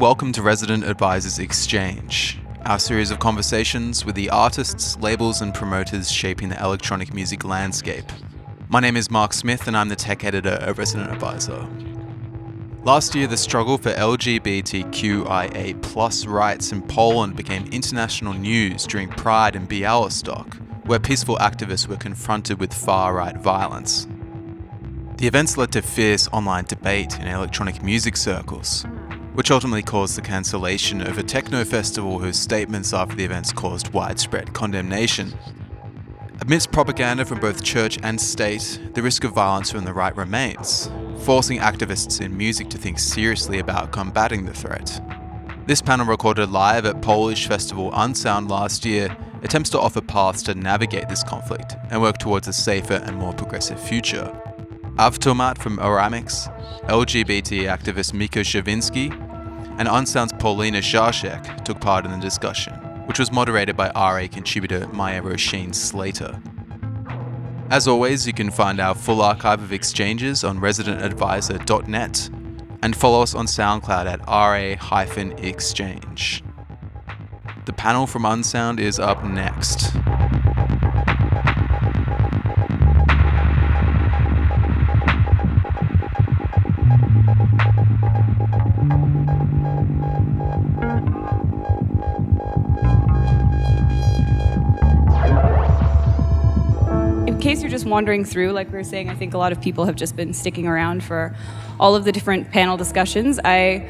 welcome to Resident Advisors Exchange, our series of conversations with the artists, labels, and promoters shaping the electronic music landscape. My name is Mark Smith, and I'm the tech editor of Resident Advisor. Last year, the struggle for LGBTQIA rights in Poland became international news during Pride in Białystok, where peaceful activists were confronted with far right violence. The events led to fierce online debate in electronic music circles, which ultimately caused the cancellation of a techno festival whose statements after the events caused widespread condemnation. Amidst propaganda from both church and state, the risk of violence from the right remains, forcing activists in music to think seriously about combating the threat. This panel, recorded live at Polish festival Unsound last year, attempts to offer paths to navigate this conflict and work towards a safer and more progressive future. Avtomat from Oramics, LGBT activist Miko Shavinsky, and Unsound's Paulina Zaszek took part in the discussion, which was moderated by RA contributor Maya Roisin Slater. As always, you can find our full archive of exchanges on residentadvisor.net and follow us on SoundCloud at ra-exchange. The panel from Unsound is up next. Wandering through, like we were saying, I think a lot of people have just been sticking around for all of the different panel discussions. I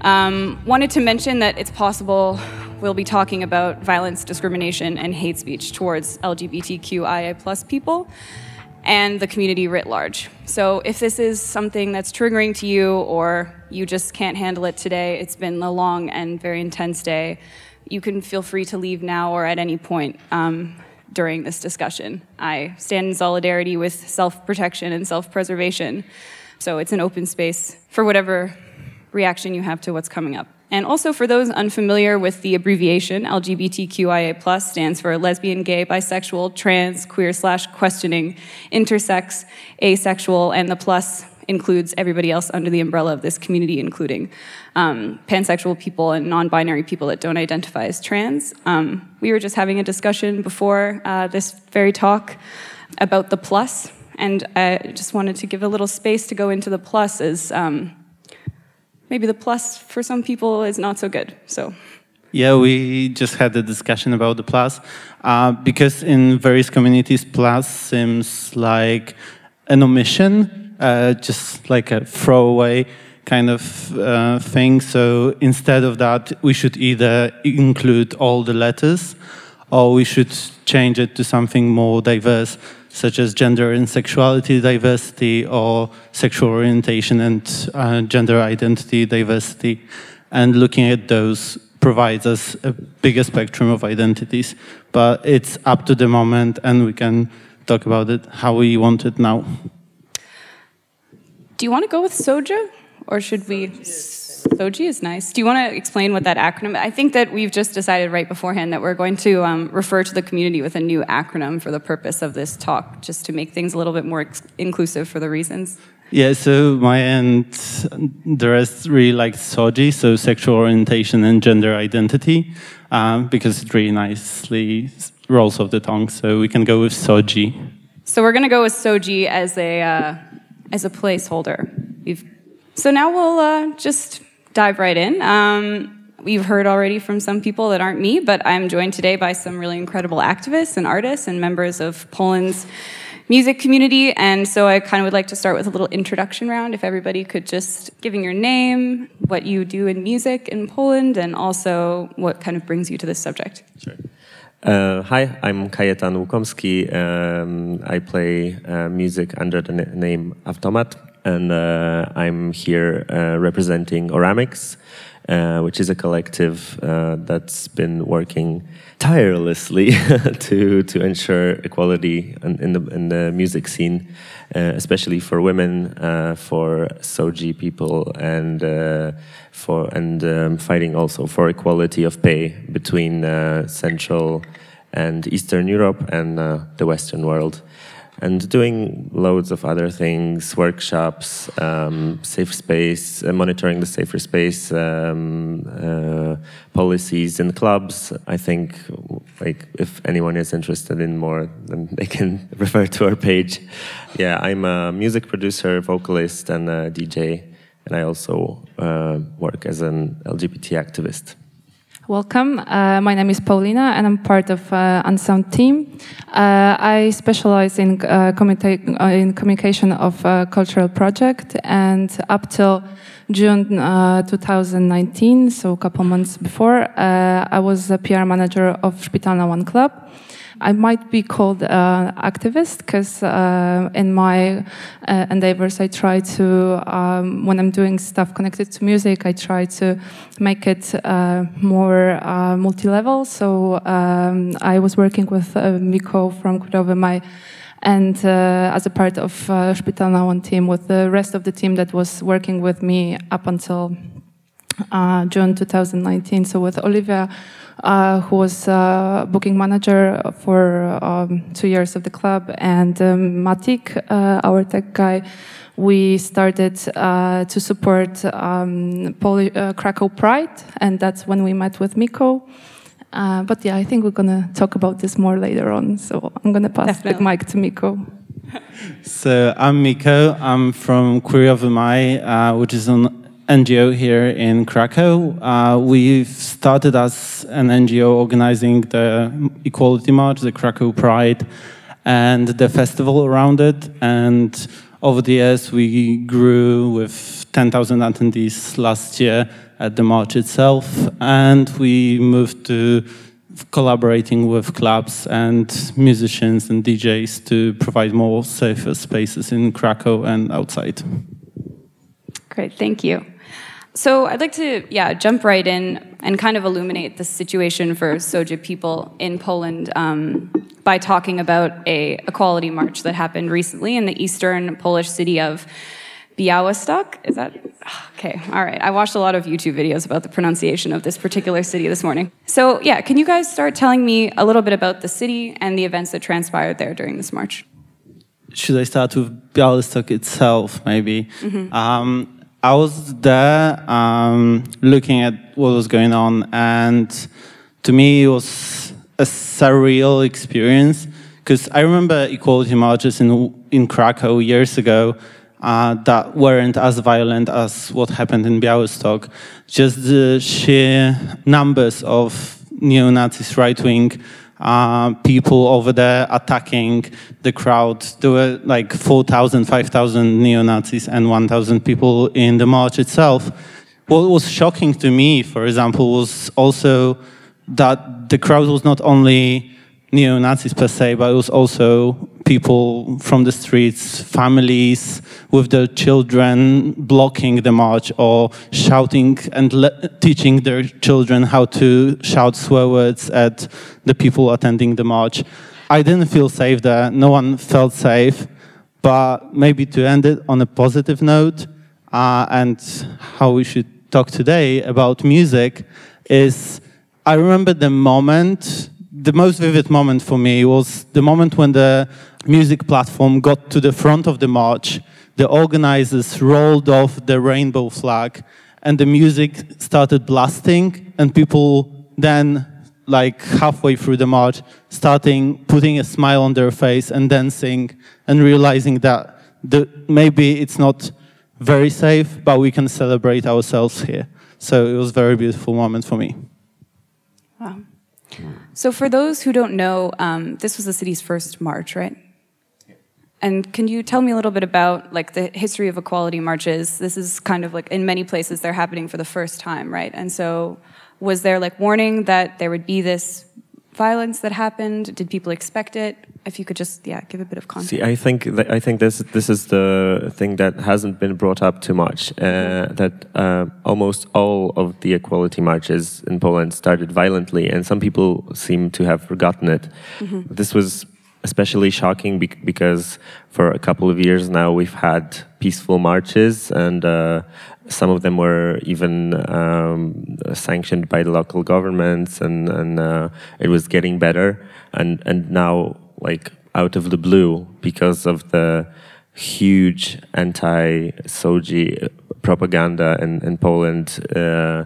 um, wanted to mention that it's possible we'll be talking about violence, discrimination, and hate speech towards LGBTQIA plus people and the community writ large. So if this is something that's triggering to you or you just can't handle it today, it's been a long and very intense day, you can feel free to leave now or at any point. Um, during this discussion. I stand in solidarity with self protection and self preservation. So it's an open space for whatever reaction you have to what's coming up. And also for those unfamiliar with the abbreviation, LGBTQIA stands for lesbian, gay, bisexual, trans, queer slash questioning, intersex, asexual, and the plus includes everybody else under the umbrella of this community, including um, pansexual people and non binary people that don't identify as trans. Um, we were just having a discussion before uh, this very talk about the plus, and I just wanted to give a little space to go into the plus as um, maybe the plus for some people is not so good. So. Yeah, we just had a discussion about the plus uh, because in various communities, plus seems like an omission uh, just like a throwaway kind of uh, thing. So instead of that, we should either include all the letters or we should change it to something more diverse, such as gender and sexuality diversity or sexual orientation and uh, gender identity diversity. And looking at those provides us a bigger spectrum of identities. But it's up to the moment, and we can talk about it how we want it now. Do you want to go with SOGI? Or should we? SOGI is nice. Do you want to explain what that acronym? I think that we've just decided right beforehand that we're going to um, refer to the community with a new acronym for the purpose of this talk, just to make things a little bit more inclusive for the reasons. Yeah, so my and the rest really like SOGI, so sexual orientation and gender identity, um, because it really nicely rolls off the tongue. So we can go with SOGI. So we're going to go with SOGI as a. Uh, as a placeholder. We've, so now we'll uh, just dive right in. Um, we've heard already from some people that aren't me, but I'm joined today by some really incredible activists and artists and members of Poland's music community. And so I kind of would like to start with a little introduction round. If everybody could just giving your name, what you do in music in Poland, and also what kind of brings you to this subject. Sure. Uh, hi, I'm Kajetan Łukomski. Um, I play uh, music under the name Avtomat, and uh, I'm here uh, representing Oramics, uh, which is a collective uh, that's been working tirelessly to to ensure equality in, in, the in the music scene, especially for women, for SOGI people, and for and um, fighting also for equality of pay between uh, Central and Eastern Europe and uh, the Western world. And doing loads of other things, workshops, um, safe space, uh, monitoring the safer space um, uh, policies in clubs. I think, like, if anyone is interested in more, then they can refer to our page. Yeah, I'm a music producer, vocalist, and DJ, and I also uh, work as an LGBT activist. Welcome. Uh, my name is Paulina, and I'm part of uh, Unsound team. Uh, I specialize in, uh, uh, in communication of uh, cultural project, and up till June 2019, so a couple months before, I was a PR manager of Szpitalna One Club. I might be called uh, activist because uh, in my uh, endeavors, I try to, um, when I'm doing stuff connected to music, I try to make it uh, more uh, multi-level. So um, I was working with uh, Miko from Queerowy Maj and as a part of uh, Szpitalna One team with the rest of the team that was working with me up until June 2019. So with Olivia, uh, who was uh, booking manager for um, two years of the club, and um, Matik, uh, our tech guy, we started uh, to support um, Poli- uh, Krakow Pride, and that's when we met with Miko. Uh, but yeah, I think we're gonna talk about this more later on. So I'm gonna pass Definitely. the mic to Miko. So I'm Miko. I'm from Queerowy Maj, uh, which is an NGO here in Krakow. Uh, we've started as an NGO organizing the Equality March, the Krakow Pride, and the festival around it. And over the years, we grew with 10,000 attendees last year at the march itself, and we moved to collaborating with clubs and musicians and DJs to provide more safer spaces in Krakow and outside. Great, thank you. So I'd like to, yeah, jump right in and kind of illuminate the situation for SOGI people in Poland um, by talking about a equality march that happened recently in the eastern Polish city of Białystok. Is that okay? All right. I watched a lot of YouTube videos about the pronunciation of this particular city this morning. So yeah, can you guys start telling me a little bit about the city and the events that transpired there during this march? should I start with Białystok itself, maybe? Um, I was there um, looking at what was going on, and to me, it was a surreal experience because I remember equality marches in in Krakow years ago uh, that weren't as violent as what happened in Białystok. Just the sheer numbers of neo-Nazis, right-wing uh, people over there attacking the crowd. There were like 4,000, 5,000 neo-Nazis and 1,000 people in the march itself. What was shocking to me, for example, was also that the crowd was not only neo-Nazis per se, but it was also people from the streets, families with their children blocking the march or shouting and teaching their children how to shout swear words at the people attending the march. I didn't feel safe there. No one felt safe. But maybe to end it on a positive note, uh, and how we should talk today about music is I remember the moment, the most vivid moment for me was the moment when the music platform got to the front of the march, the organizers rolled off the rainbow flag, and the music started blasting, and people then like halfway through the march, starting putting a smile on their face and dancing and realizing that the, maybe it's not very safe, but we can celebrate ourselves here. So it was a very beautiful moment for me. Wow. So, for those who don't know, um, this was the city's first march, right? And can you tell me a little bit about like the history of equality marches? This is kind of like in many places they're happening for the first time, right? And so, was there like warning that there would be this violence that happened? Did people expect it? If you could just yeah give a bit of context. See, I think th- I think this this is the thing that hasn't been brought up too much. Uh, that uh, almost all of the equality marches in Poland started violently, and some people seem to have forgotten it. This was especially shocking bec- because for a couple of years now we've had peaceful marches, and uh, some of them were even um, sanctioned by the local governments, and and uh, it was getting better. And and now like out of the blue because of the huge anti-SOGI propaganda in, in Poland. Uh,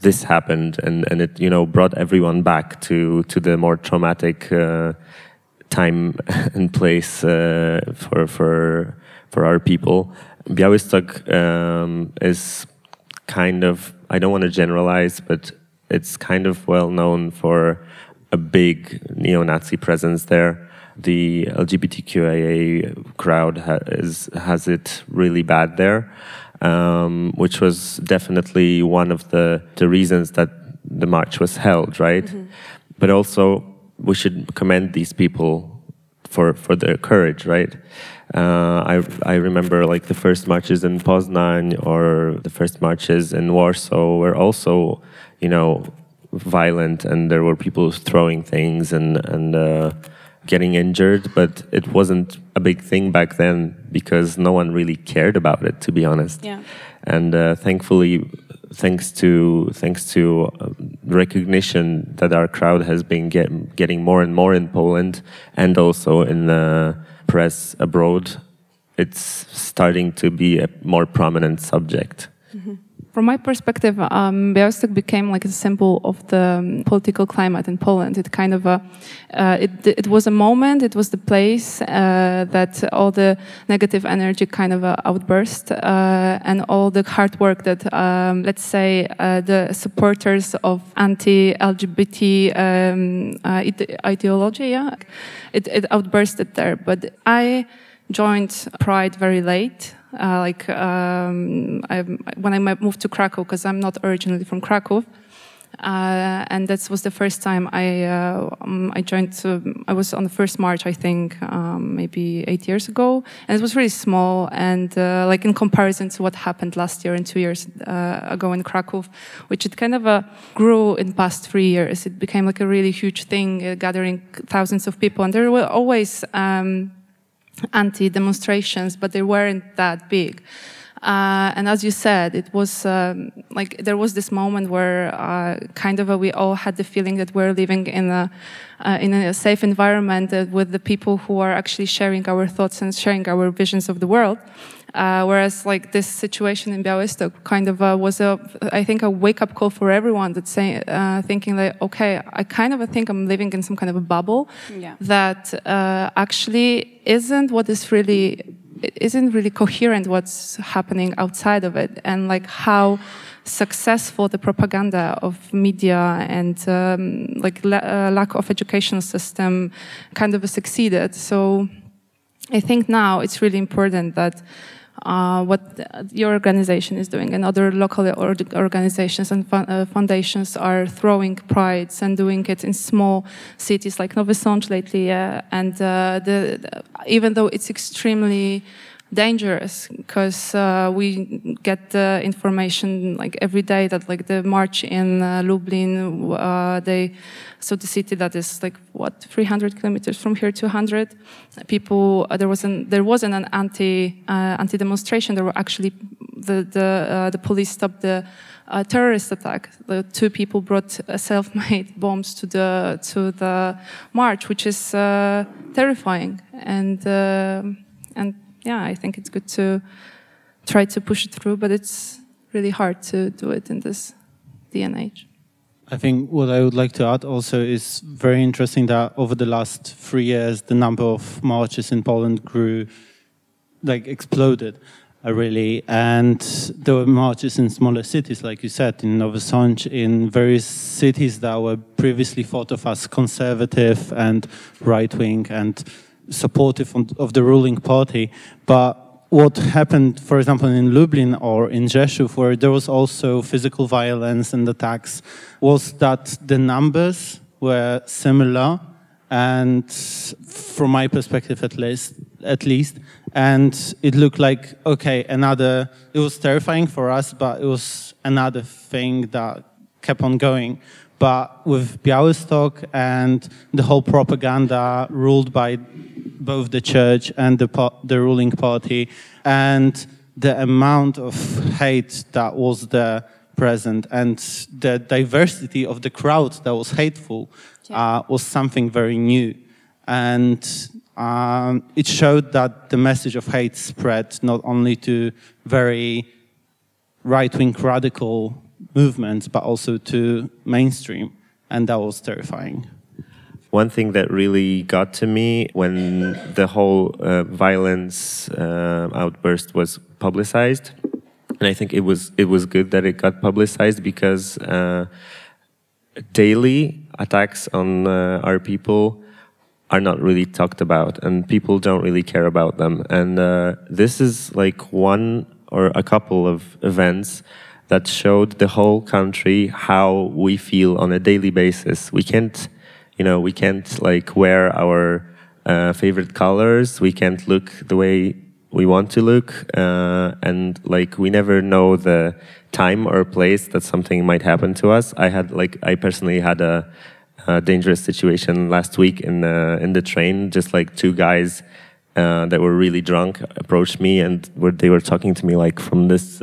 this happened, and, and it you know brought everyone back to to the more traumatic uh, time and place uh, for for for our people. Białystok um, is kind of I don't want to generalize, but it's kind of well known for a big neo-Nazi presence there. The LGBTQIA crowd ha is, has it really bad there, um, which was definitely one of the, the reasons that the march was held, right? Mm -hmm. But also, we should commend these people for, for their courage, right? Uh, I, I remember like the first marches in Poznan or the first marches in Warsaw were also, you know, violent and there were people throwing things and, and uh, getting injured, but it wasn't a big thing back then because no one really cared about it, to be honest. Yeah. And uh, thankfully, thanks to thanks to uh, recognition that our crowd has been get, getting more and more in Poland and also in the press abroad, it's starting to be a more prominent subject. Mm -hmm. From my perspective, um, Białystok became like a symbol of the um, political climate in Poland. It kind of a, uh, it, it was a moment, it was the place uh, that all the negative energy kind of uh, outburst uh, and all the hard work that, um, let's say, uh, the supporters of anti-LGBT um, uh, ideology, yeah, it, it outbursted there. But I joined Pride very late. Uh, like um, I, when I moved to Krakow, because I'm not originally from Krakow, uh, and that was the first time I uh, um, I joined. I was on the first march, I think, um, maybe eight years ago, and it was really small. And uh, like in comparison to what happened last year and two years uh, ago in Krakow, which it kind of uh, grew in past three years, it became like a really huge thing, gathering thousands of people, and there were always. Um, anti-demonstrations, but they weren't that big. Uh, and as you said, it was um, like there was this moment where uh, kind of a, we all had the feeling that we're living in a uh, in a safe environment with the people who are actually sharing our thoughts and sharing our visions of the world. Uh, whereas like this situation in Białystok kind of uh, was a, I think a wake up call for everyone that's saying, uh, thinking like, okay, I kind of think I'm living in some kind of a bubble yeah. that uh, actually isn't what is really, isn't really coherent what's happening outside of it and like how successful the propaganda of media and um, like la uh, lack of educational system kind of succeeded. So I think now it's really important that uh, what your organization is doing and other local or organizations and uh, foundations are throwing prides and doing it in small cities like Nowy lately. Uh, and the, the, even though it's extremely dangerous because uh, we get the information like every day that like the march in uh, Lublin, uh, they so the city that is like what 300 kilometers from here, 200 people. Uh, there was an there wasn't an anti uh, anti demonstration. There were actually the the uh, the police stopped the. terrorist attack. The two people brought self-made bombs to the to the march, which is terrifying. And and yeah, I think it's good to try to push it through, but it's really hard to do it in this DNH. I think what I would like to add also is very interesting that over the last three years, the number of marches in Poland grew, like exploded, uh, really. And there were marches in smaller cities, like you said, in Nowy in various cities that were previously thought of as conservative and right-wing and supportive of the ruling party. But what happened, for example, in Lublin or in Rzeszów, where there was also physical violence and attacks, was that the numbers were similar, and from my perspective, at least, at least, and it looked like okay, another. It was terrifying for us, but it was another thing that kept on going. But with Białystok and the whole propaganda ruled by both the church and the, the ruling party, and the amount of hate that was there present and the diversity of the crowd that was hateful uh, was something very new. And um, it showed that the message of hate spread not only to very right-wing radical movements, but also to mainstream, and that was terrifying. One thing that really got to me when the whole uh, violence uh, outburst was publicized, and I think it was it was good that it got publicized because uh, daily attacks on uh, our people are not really talked about, and people don't really care about them. And uh, this is like one or a couple of events that showed the whole country how we feel on a daily basis. We can't, you know, we can't like wear our uh, favorite colors. We can't look the way we want to look, uh, and like we never know the time or place that something might happen to us. I had like I personally had a, a dangerous situation last week in the in the train. Just like two guys uh, that were really drunk approached me and were, they were talking to me like from this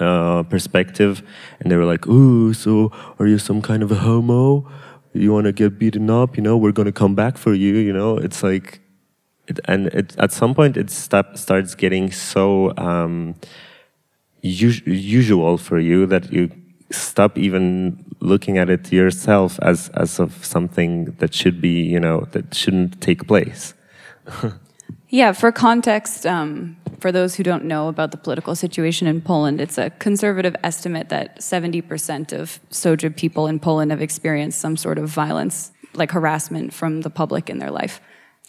uh, perspective, and they were like, "Ooh, so are you some kind of a homo? You want to get beaten up? You know, we're gonna come back for you. You know, it's like." It, and it, at some point, it starts getting so um, us usual for you that you stop even looking at it yourself as as of something that should be, you know, that shouldn't take place. Yeah, for context, um, for those who don't know about the political situation in Poland, it's a conservative estimate that 70% of SOGI people in Poland have experienced some sort of violence, like harassment from the public in their life.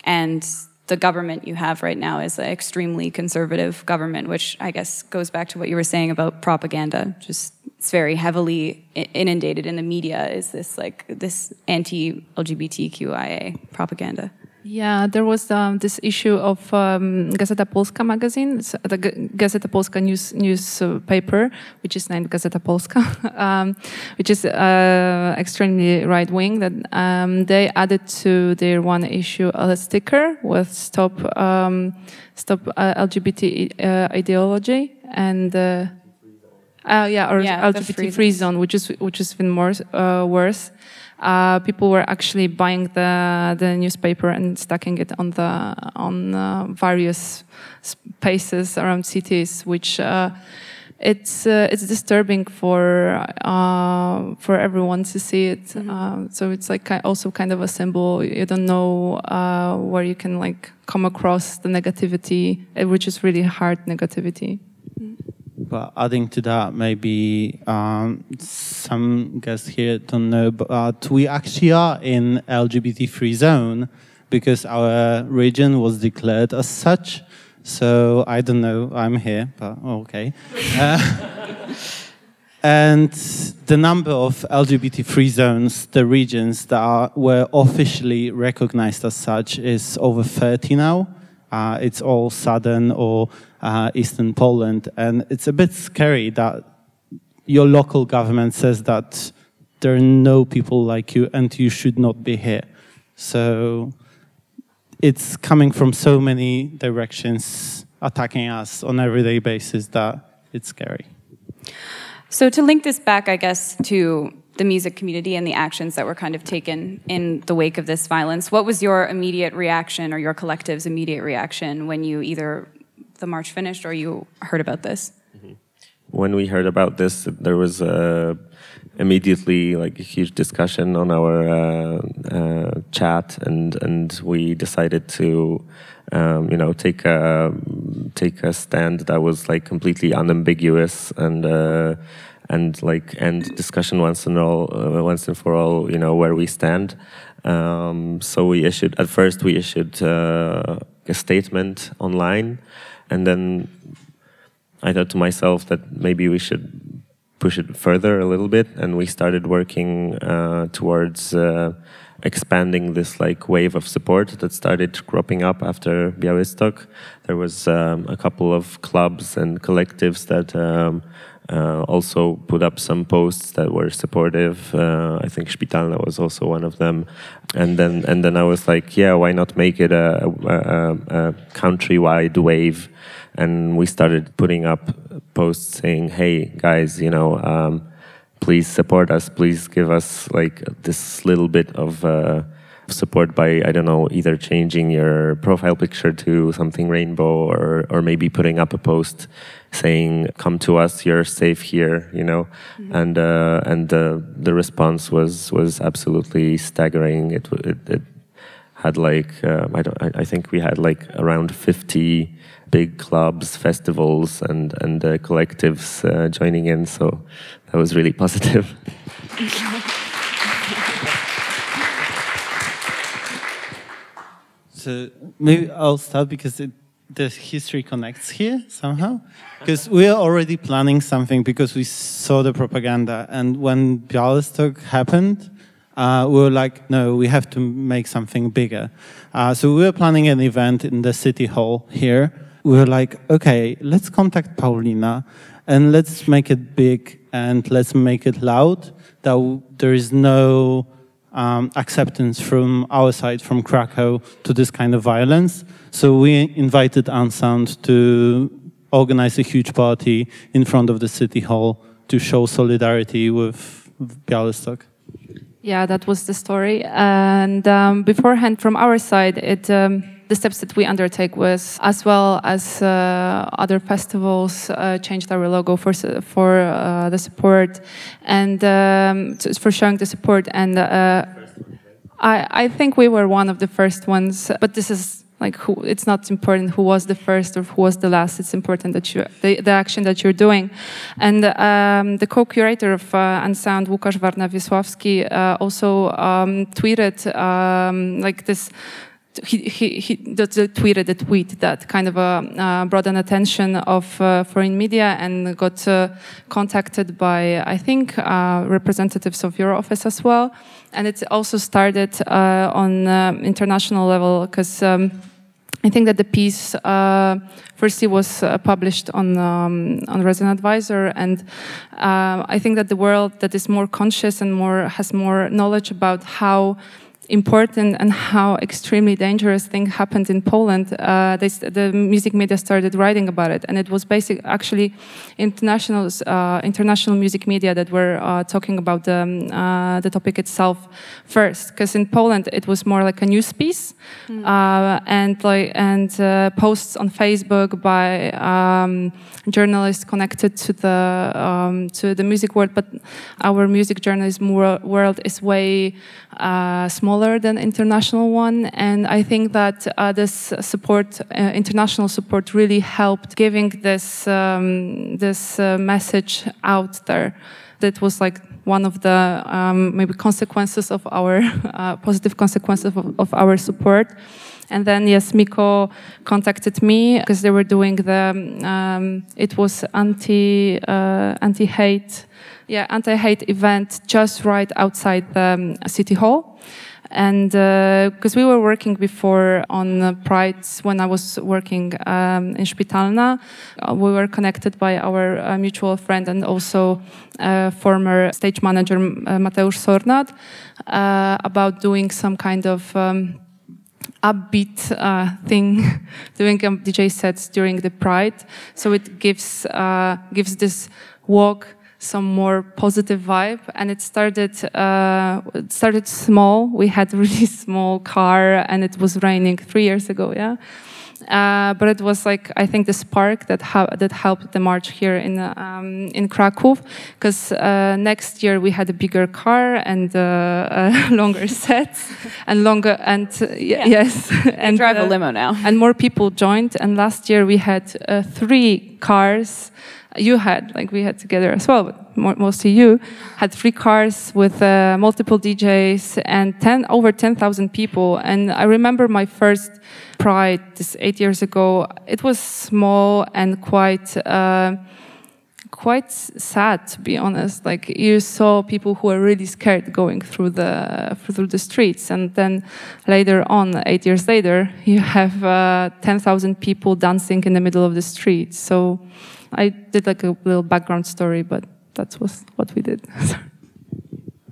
And the government you have right now is an extremely conservative government, which I guess goes back to what you were saying about propaganda. Just it's very heavily inundated in the media. Is this like this anti-LGBTQIA propaganda? Yeah, there was um, this issue of um, Gazeta Polska magazine, the G Gazeta Polska news newspaper, which is named Gazeta Polska, um, which is uh, extremely right wing. That um, they added to their one issue a sticker with "Stop um, Stop uh, LGBT uh, Ideology" and. Uh, uh, yeah, or Yeah, LGBT free free zone, which is which has been more uh, worse. Uh, people were actually buying the the newspaper and stacking it on the on uh, various spaces around cities, which. Uh, it's uh, it's disturbing for uh, for everyone to see it. Uh, so it's like also kind of a symbol. You don't know uh, where you can like come across the negativity, uh, which is really hard negativity. But adding to that, maybe um, some guests here don't know, but we actually are in LGBT-free zone because our region was declared as such. So I don't know. I'm here, but okay. Uh, and the number of LGBT-free zones, the regions that are, were officially recognized as such, is over 30 now. Uh, it's all southern or uh, eastern Poland, and it's a bit scary that your local government says that there are no people like you and you should not be here. So it's coming from so many directions, attacking us on everyday basis that it's scary. So to link this back, I guess, to the music community and the actions that were kind of taken in the wake of this violence, what was your immediate reaction or your collective's immediate reaction when you either the march finished or you heard about this? when we heard about this, there was uh, immediately like a huge discussion on our uh, uh, chat, and and we decided to, um, you know, take a take a stand that was like completely unambiguous and. Uh, and like end discussion once and all, uh, once and for all, you know where we stand. Um, so we issued at first we issued uh, a statement online, and then I thought to myself that maybe we should push it further a little bit, and we started working uh, towards uh, expanding this like wave of support that started cropping up after Białystok. There was um, a couple of clubs and collectives that. Um, uh, also put up some posts that were supportive. Uh, I think Szpitalna was also one of them, and then and then I was like, yeah, why not make it a, a, a countrywide wave? And we started putting up posts saying, hey guys, you know. Um, please support us. Please give us like this little bit of uh, support by I don't know either changing your profile picture to something rainbow or or maybe putting up a post saying come to us you're safe here you know mm-hmm. and uh, and the the response was was absolutely staggering it it, it had like uh, I don't I, I think we had like around 50 big clubs, festivals, and and uh, collectives uh, joining in. So that was really positive. so maybe I'll start because it, the history connects here somehow. Because we are already planning something because we saw the propaganda, and when Bialystok happened. Uh, we were like, no, we have to make something bigger. Uh, so we were planning an event in the city hall here, we were like, okay, let's contact Paulina and let's make it big and let's make it loud. That there is no um, acceptance from our side, from Krakow, to this kind of violence. So we invited Unsound to organize a huge party in front of the city hall to show solidarity with Bialystok. Yeah, that was the story. And um, beforehand, from our side, it. Um the steps that we undertake was, as well as uh, other festivals, uh, changed our logo for for uh, the support and um, for showing the support. And uh, I, I think we were one of the first ones, but this is like who, it's not important who was the first or who was the last it's important that you the, the action that you're doing and um, the co-curator of uh, unsound łukasz warna-wiesławski uh, also um, tweeted um, like this he, he, he tweeted a tweet that kind of uh, uh, brought an attention of uh, foreign media and got uh, contacted by, I think, uh, representatives of your office as well. And it also started uh, on international level because um, I think that the piece firstly was published on um, on Resident Advisor, and I think that the world that is more conscious and more has more knowledge about how important and how extremely dangerous thing happened in Poland, uh, they, the music media started writing about it, and it was basically actually international uh, international music media that were uh, talking about the um, uh, the topic itself first. Because in Poland it was more like a news piece, mm. and like and uh, posts on Facebook by um, journalists connected to the um, to the music world. But our music journalism world is way smaller smaller than international one. And I think that uh, this support, uh, international support, really helped giving this um, this uh, message out there. That was like one of the um, maybe consequences of our uh, positive consequences of, of, our support. And then yes, Miko contacted me because they were doing the um, it was anti uh, anti hate yeah anti hate event just right outside the um, city hall and because uh, we were working before on uh, Pride when I was working um, in Szpitalna, uh, we were connected by our uh, mutual friend and also uh, former stage manager uh, Mateusz Sornat about doing some kind of um, upbeat thing, doing um, DJ sets during the Pride. So it gives uh, gives this walk some more positive vibe and it started uh, it started small. We had a really small car and it was raining three years ago yeah? Uh, but it was like I think the spark that that helped the march here in um, in Krakow because uh, next year we had a bigger car and uh, longer sets and longer and yeah. yes. And drive a uh, limo now. and more people joined. And last year we had uh, three cars you had, like we had together as well, but mostly you, had three cars with uh, multiple DJs and 10, over 10,000 people. And I remember my first Pride, this eight years ago, it was small and quite, uh, quite sad to be honest. Like you saw people who were really scared going through the through the streets, and then later on, eight years later, you have uh, ten thousand people dancing in the middle of the street. So I did like a little background story, but that was what we did.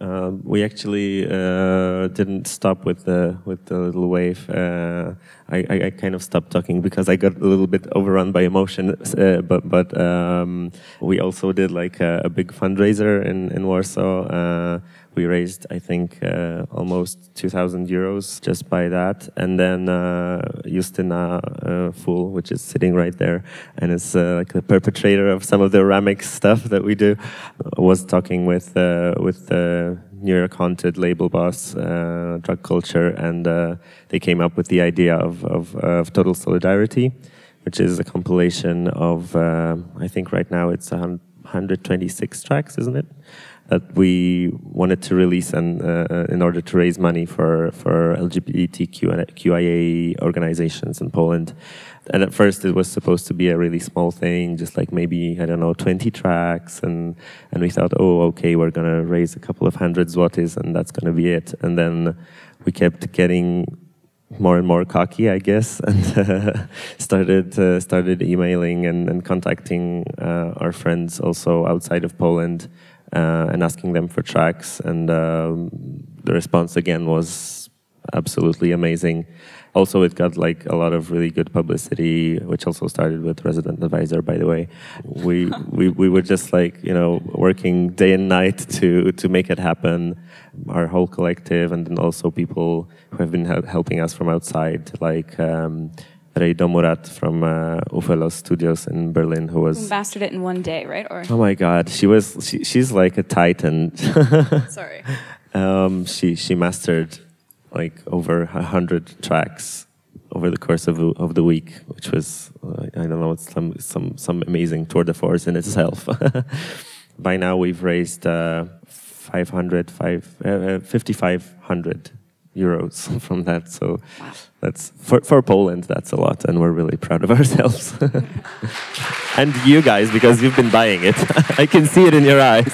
uh, we actually uh, didn't stop with the with the little wave. Uh, I, I, I, kind of stopped talking because I got a little bit overrun by emotion. Uh, but but um, we also did like a, a, big fundraiser in in Warsaw. Uh, We raised, I think, uh, almost 2,000 euros just by that. And then uh, Justina uh, Fool, which is sitting right there and is uh, like the perpetrator of some of the Ramix stuff that we do, was talking with uh, with the New York Haunted label boss, uh, Drvg Cvltvre, and uh, they came up with the idea of, of, of Total Solidarity, which is a compilation of, uh, I think right now it's 126 tracks, isn't it? That we wanted to release and uh, in order to raise money for for LGBTQIA organizations in Poland. And at first, it was supposed to be a really small thing, just like maybe I don't know, 20 tracks, and and we thought, oh, okay, we're gonna raise a couple of hundred zlotys, and that's gonna be it. And then we kept getting more and more cocky, I guess, and uh, started uh, started emailing and, and contacting uh, our friends also outside of Poland uh, and asking them for tracks. And um, the response again was absolutely amazing. Also, it got like a lot of really good publicity, which also started with Resident Advisor, by the way. We, we, we were just like, you know, working day and night to, to make it happen. Our whole collective, and then also people who have been helping us from outside, like um, Ray Domurat from uh, Ufelo Studios in Berlin, who was who mastered it in one day, right? Or oh my God, she was she, she's like a titan. sorry, um, she she mastered like over a hundred tracks over the course of of the week, which was uh, I don't know, some some some amazing tour de force in itself. By now, we've raised uh, 500, five, uh, 5,500 euros from that. So wow. that's for, for Poland, that's a lot, and we're really proud of ourselves. and you guys, because you've been buying it. I can see it in your eyes.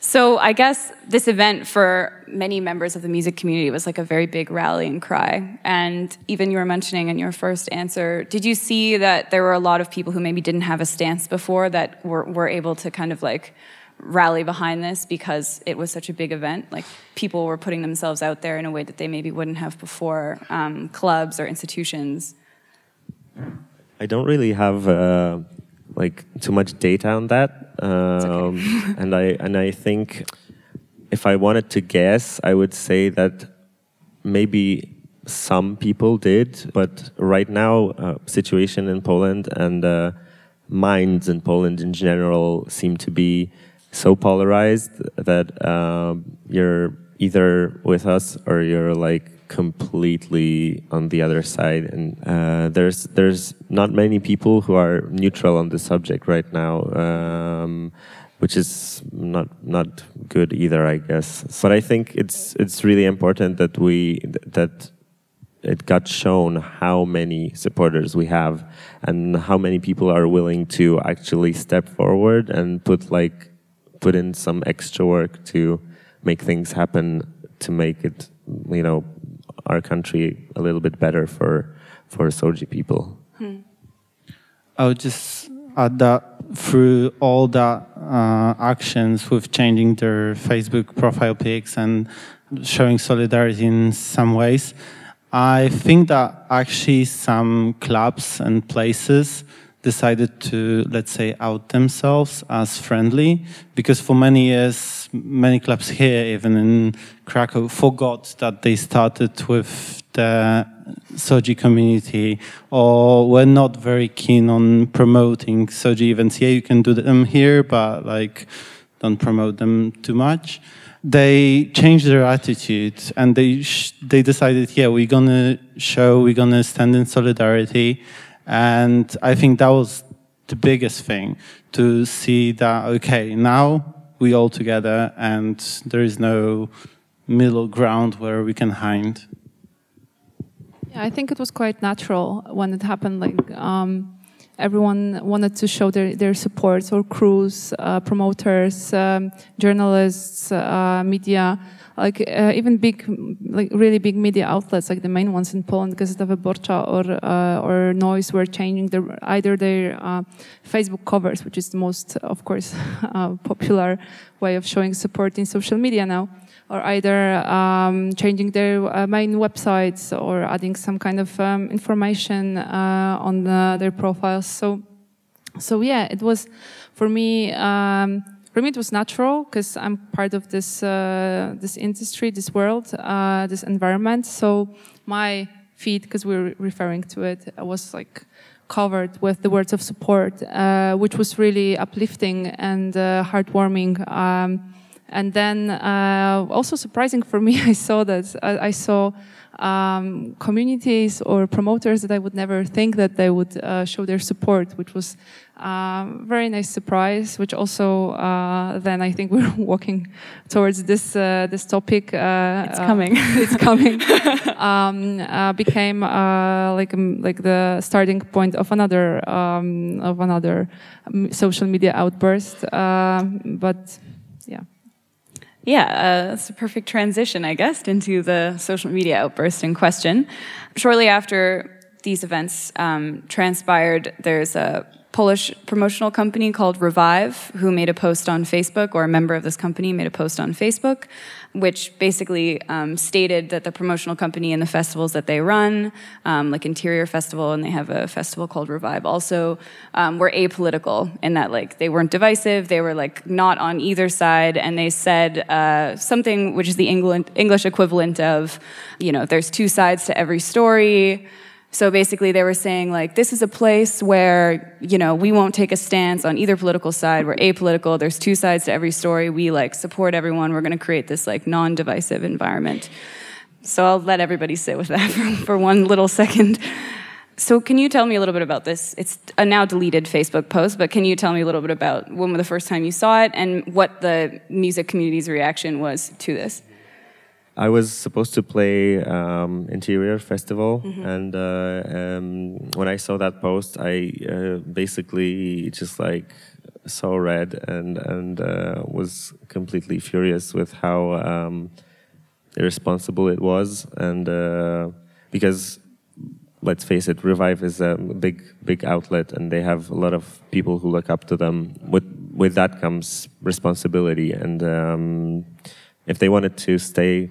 so I guess this event for many members of the music community was like a very big rallying cry. And even you were mentioning in your first answer, did you see that there were a lot of people who maybe didn't have a stance before that were, were able to kind of like rally behind this because it was such a big event. Like people were putting themselves out there in a way that they maybe wouldn't have before, um, clubs or institutions. I don't really have uh, like too much data on that, um, okay. and I and I think if I wanted to guess, I would say that maybe some people did, but right now, uh, situation in Poland and uh, minds in Poland in general seem to be so polarized that um, you're either with us or you're like completely on the other side. And uh, there's there's not many people who are neutral on the subject right now um, which is not not good either I guess. But I think it's it's really important that we that it got shown how many supporters we have and how many people are willing to actually step forward and put like put in some extra work to make things happen to make it, you know, our country a little bit better for for SOGI people. Hmm. I would just add that through all the uh, actions with changing their Facebook profile pics and showing solidarity in some ways, I think that actually some clubs and places decided to, let's say, out themselves as friendly, because for many years, many clubs here, even in Krakow, forgot that they started with the SOGI community or were not very keen on promoting SOGI events. Yeah, you can do them here, but like, don't promote them too much. They changed their attitude and they they decided, yeah, we're gonna show, we're gonna stand in solidarity and I think that was the biggest thing to see that, okay, now we all together and there is no middle ground where we can hide. Yeah, I think it was quite natural when it happened. Like um, everyone wanted to show their, their support, or crews, uh, promoters, um, journalists, uh, media like uh, even big, like really big media outlets, like the main ones in Poland, Gazeta Wyborcza or uh, or Noizz, were changing their either their uh, Facebook covers, which is the most, of course, uh, popular way of showing support in social media now, or either um, changing their uh, main websites or adding some kind of um, information uh, on the, their profiles. So, so yeah, it was for me. Um, for me it was natural because I'm part of this uh, this industry, this world, uh, this environment. So my feed, because we we're referring to it, was like covered with the words of support, uh, which was really uplifting and uh, heartwarming. Um, and then uh, also surprising for me, I saw that I, I saw um, communities or promoters that I would never think that they would uh, show their support, which was um, very nice surprise. Which also uh, then I think we're walking towards this uh, this topic. Uh, it's coming. it's coming. um, uh, became uh, like um, like the starting point of another um, of another um, social media outburst. but yeah. Yeah, uh, it's a perfect transition, I guess, into the social media outburst in question. Shortly after these events um, transpired, there's a Polish promotional company called Revive, who made a post on Facebook, or a member of this company made a post on Facebook, which basically um, stated that the promotional company and the festivals that they run, um, like Interior Festival, and they have a festival called Revive, also um, were apolitical in that like they weren't divisive, they were like not on either side, and they said uh, something which is the English equivalent of, you know, there's two sides to every story. So basically, they were saying, like, this is a place where, you know, we won't take a stance on either political side. We're apolitical. There's two sides to every story. We, like, support everyone. We're going to create this, like, non divisive environment. So I'll let everybody sit with that for, for one little second. So, can you tell me a little bit about this? It's a now deleted Facebook post, but can you tell me a little bit about when was the first time you saw it and what the music community's reaction was to this? I was supposed to play um, Interior Festival, mm-hmm. and uh, um, when I saw that post, I uh, basically just like saw red and and uh, was completely furious with how um, irresponsible it was, and uh, because let's face it, Revive is a big big outlet, and they have a lot of people who look up to them. With with that comes responsibility and um, if they wanted to stay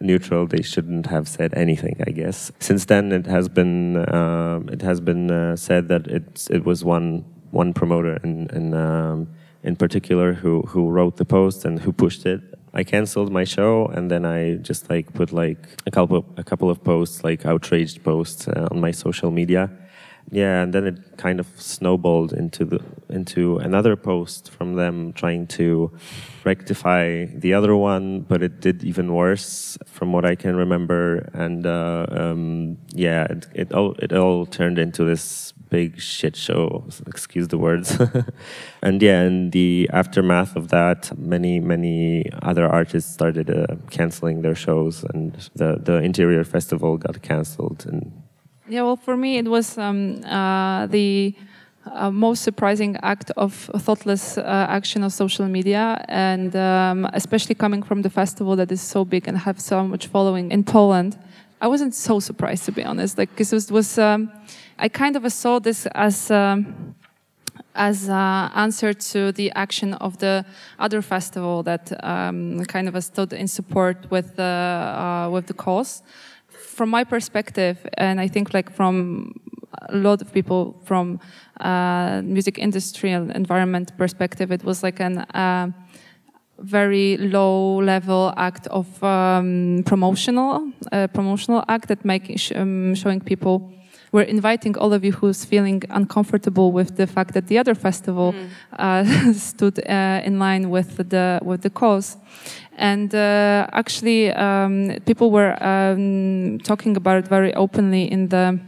neutral, they shouldn't have said anything. I guess. Since then, it has been uh, it has been uh, said that it it was one one promoter in in, um, in particular who who wrote the post and who pushed it. I canceled my show and then I just like put like a couple of, a couple of posts like outraged posts uh, on my social media yeah, and then it kind of snowballed into the into another post from them trying to rectify the other one, but it did even worse from what I can remember. And uh, um, yeah, it, it all it all turned into this big shit show. Excuse the words. and yeah, in the aftermath of that, many many other artists started uh, canceling their shows, and the the Interior Festival got cancelled and yeah, well, for me, it was um, uh, the uh, most surprising act of thoughtless uh, action of social media, and um, especially coming from the festival that is so big and have so much following in Poland. I wasn't so surprised, to be honest. Like, because it was, um, I kind of saw this as um, as an answer to the action of the other festival that um, kind of stood in support with the uh, with the cause from my perspective, and I think like from a lot of people from uh, music industry and environment perspective, it was like an uh, very low level act of um, promotional uh, promotional act that making sh um, showing people we're inviting all of you who's feeling uncomfortable with the fact that the other festival mm. uh, stood uh, in line with the with the cause. And uh, actually, um, people were um, talking about it very openly in the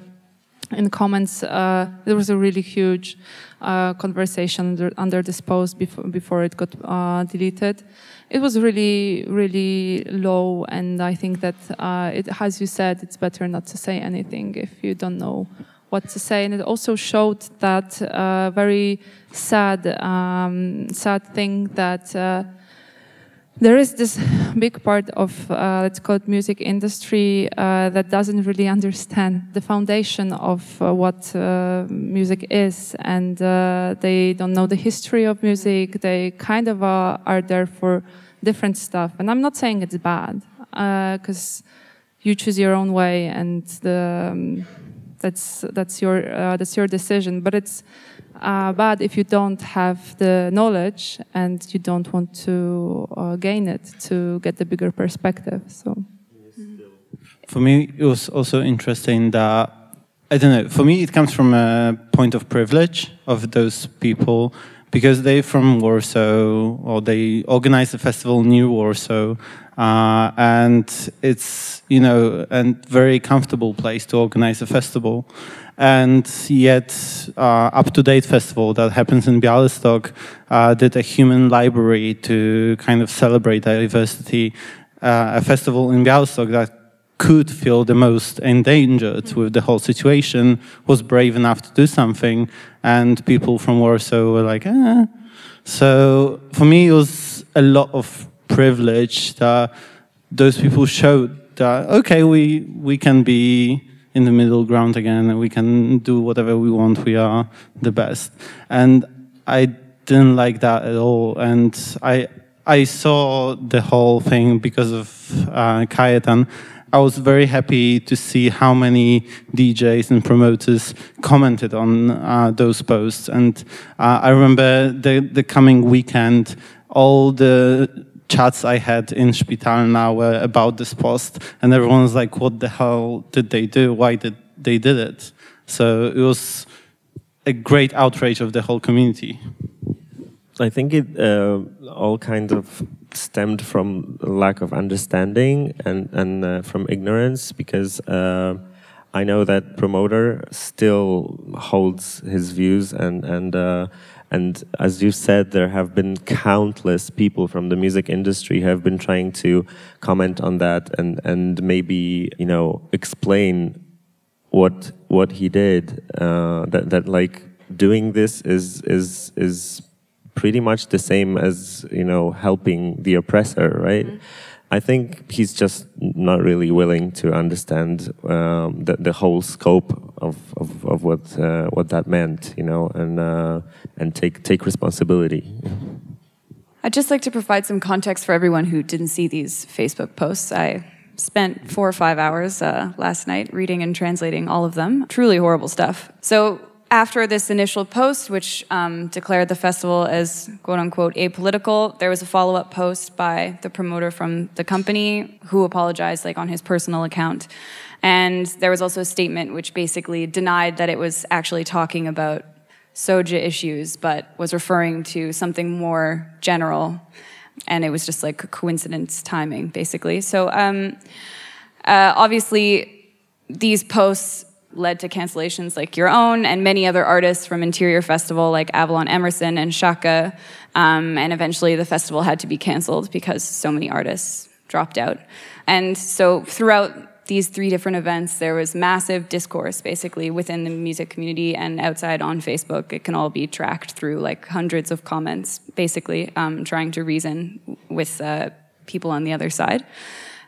in comments. Uh, there was a really huge uh, conversation under, under, this post before before it got uh, deleted it was really, really low. And I think that, uh, it, as you said, it's better not to say anything if you don't know what to say. And it also showed that uh, very sad, um, sad thing that uh, there is this big part of uh, let's call it music industry uh, that doesn't really understand the foundation of uh, what uh, music is. And uh, they don't know the history of music. They kind of uh, are there for different stuff. And i'm not saying it's bad because you choose your own way and the um, that's that's your uh, that's your decision. But it's uh, bad if you don't have the knowledge and you don't want to uh, gain it to get the bigger perspective. So. For me, it was also interesting that I don't know. For me, it comes from a point of privilege of those people because they're from Warsaw or they organize the festival near Warsaw, uh, and it's you know a very comfortable place to organize a festival. And yet, uh, up-to-date festival that happens in Białystok uh, did a human library to kind of celebrate diversity. Uh, a festival in Białystok that could feel the most endangered with the whole situation was brave enough to do something, and people from Warsaw were like, eh. So for me, it was a lot of privilege that those people showed that okay, we we can be in the middle ground again, and we can do whatever we want. We are the best, and I didn't like that at all, and I. I saw the whole thing because of uh, I was very happy to see how many DJs and promoters commented on uh, those posts. And uh, I remember the, the coming weekend, all the chats I had in Szpitalna were about this post, and everyone was like, "What the hell did they do? Why did they did it?" So it was a great outrage of the whole community. I think it uh, all kind of stemmed from lack of understanding and and uh, from ignorance because uh, I know that promoter still holds his views and and uh, and as you said, there have been countless people from the music industry who have been trying to comment on that and and maybe you know explain what what he did uh, that that like doing this is is is pretty much the same as you know helping the oppressor, right? Mm -hmm. I think he's just not really willing to understand um, the, the, whole scope of, of, of what uh, what that meant, you know, and uh, and take take responsibility. I'd just like to provide some context for everyone who didn't see these Facebook posts. I spent four or five hours uh, last night reading and translating all of them. Truly horrible stuff. So after this initial post, which um, declared the festival as quote unquote apolitical, there was a follow up post by the promoter from the company who apologized like on his personal account. And there was also a statement which basically denied that it was actually talking about SOGI issues, but was referring to something more general. And it was just like coincidence timing, basically. So um, uh, obviously, these posts led to cancellations like your own and many other artists from Interior Festival like Avalon Emerson and Shaka. Um, and eventually the festival had to be canceled because so many artists dropped out. And so throughout these three different events, there was massive discourse basically within the music community and outside on Facebook. It can all be tracked through like hundreds of comments, basically um, trying to reason with uh, people on the other side.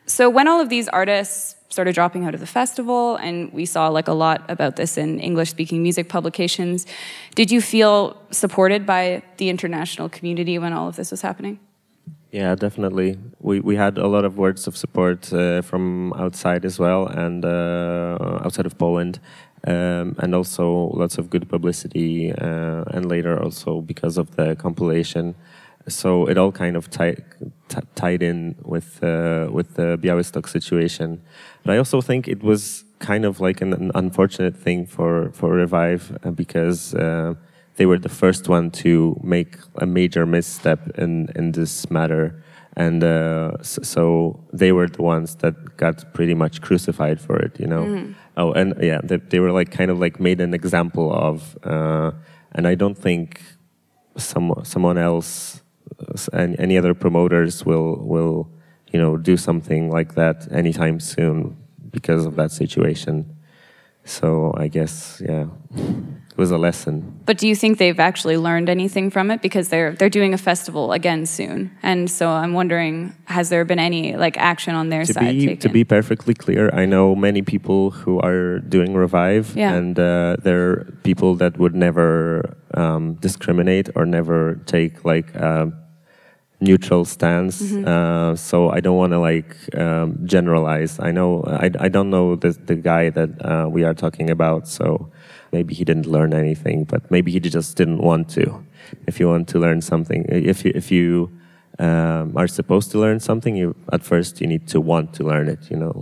So when all of these artists started dropping out of the festival, and we saw like a lot about this in English-speaking music publications. Did you feel supported by the international community when all of this was happening? Yeah, definitely. We we had a lot of words of support uh, from outside as well, and uh, outside of Poland, um, and also lots of good publicity, uh, and later also because of the compilation so it all kind of tied tied in with uh, with the Białystok situation. But I also think it was kind of like an, an unfortunate thing for for Revive uh, because uh, they were the first one to make a major misstep in in this matter, and uh, so they were the ones that got pretty much crucified for it. You know. Mm. Oh, and yeah, they, they, were like kind of like made an example of, uh, and I don't think some someone else and any other promoters will will you know do something like that anytime soon because of that situation. So I guess yeah, it was a lesson. But do you think they've actually learned anything from it because they're they're doing a festival again soon, and so I'm wondering has there been any like action on their to side? Be, to be perfectly clear, I know many people who are doing revive, yeah. and uh, they're people that would never um, discriminate or never take like. Uh, neutral stance. Uh, so I don't want to like um, generalize. I know I, I don't know the the guy that uh, we are talking about. So maybe he didn't learn anything, but maybe he just didn't want to. If you want to learn something, if you if you um, are supposed to learn something, you at first you need to want to learn it. You know.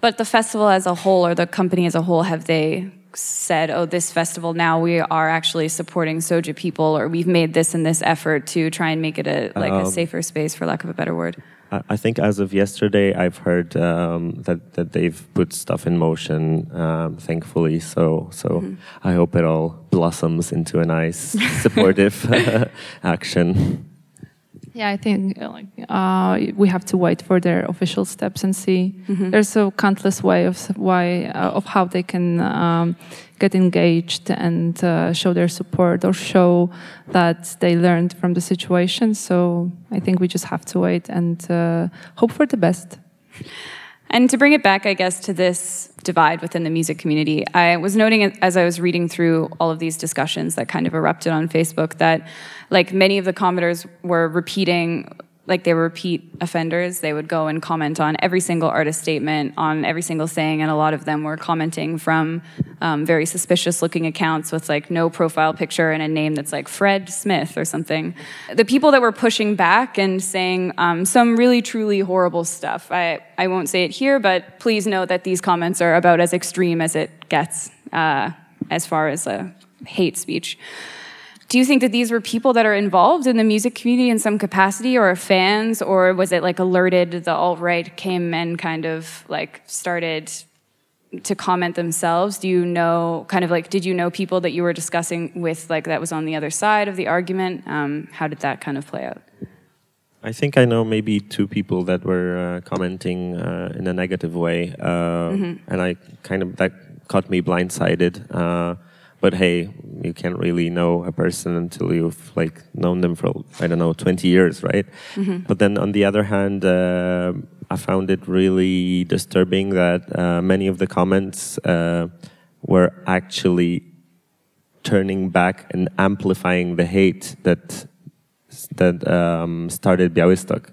But the festival as a whole, or the company as a whole, have they said, "Oh, this festival now we are actually supporting SOGI people, or we've made this and this effort to try and make it a like a safer space, for lack of a better word"? I think as of yesterday, I've heard um, that that they've put stuff in motion. Um, thankfully, so so I hope it all blossoms into a nice, supportive action. Yeah, I think uh, like uh, we have to wait for their official steps and see. There's a countless way of why uh, of how they can um, get engaged and uh, show their support or show that they learned from the situation. So I think we just have to wait and uh, hope for the best. And to bring it back, I guess, to this divide within the music community, I was noting as I was reading through all of these discussions that kind of erupted on Facebook that, like, many of the commenters were repeating, like, they were repeat offenders. They would go and comment on every single artist statement, on every single saying, and a lot of them were commenting from um, very suspicious looking accounts with, like, no profile picture and a name that's like Fred Smith or something. The people that were pushing back and saying um, some really, truly horrible stuff, I, I won't say it here, but please note that these comments are about as extreme as it gets uh, as far as hate speech. Do you think that these were people that are involved in the music community in some capacity or fans, or was it like alerted the alt right came and kind of like started to comment themselves? Do you know, kind of like, did you know people that you were discussing with, like, that was on the other side of the argument? Um, how did that kind of play out? I think I know maybe two people that were uh, commenting uh, in a negative way, uh, and I kind of that caught me blindsided. Uh, but hey, you can't really know a person until you've like known them for I don't know twenty years, right? But then on the other hand, uh, I found it really disturbing that uh, many of the comments uh, were actually turning back and amplifying the hate that that um, started Białystok.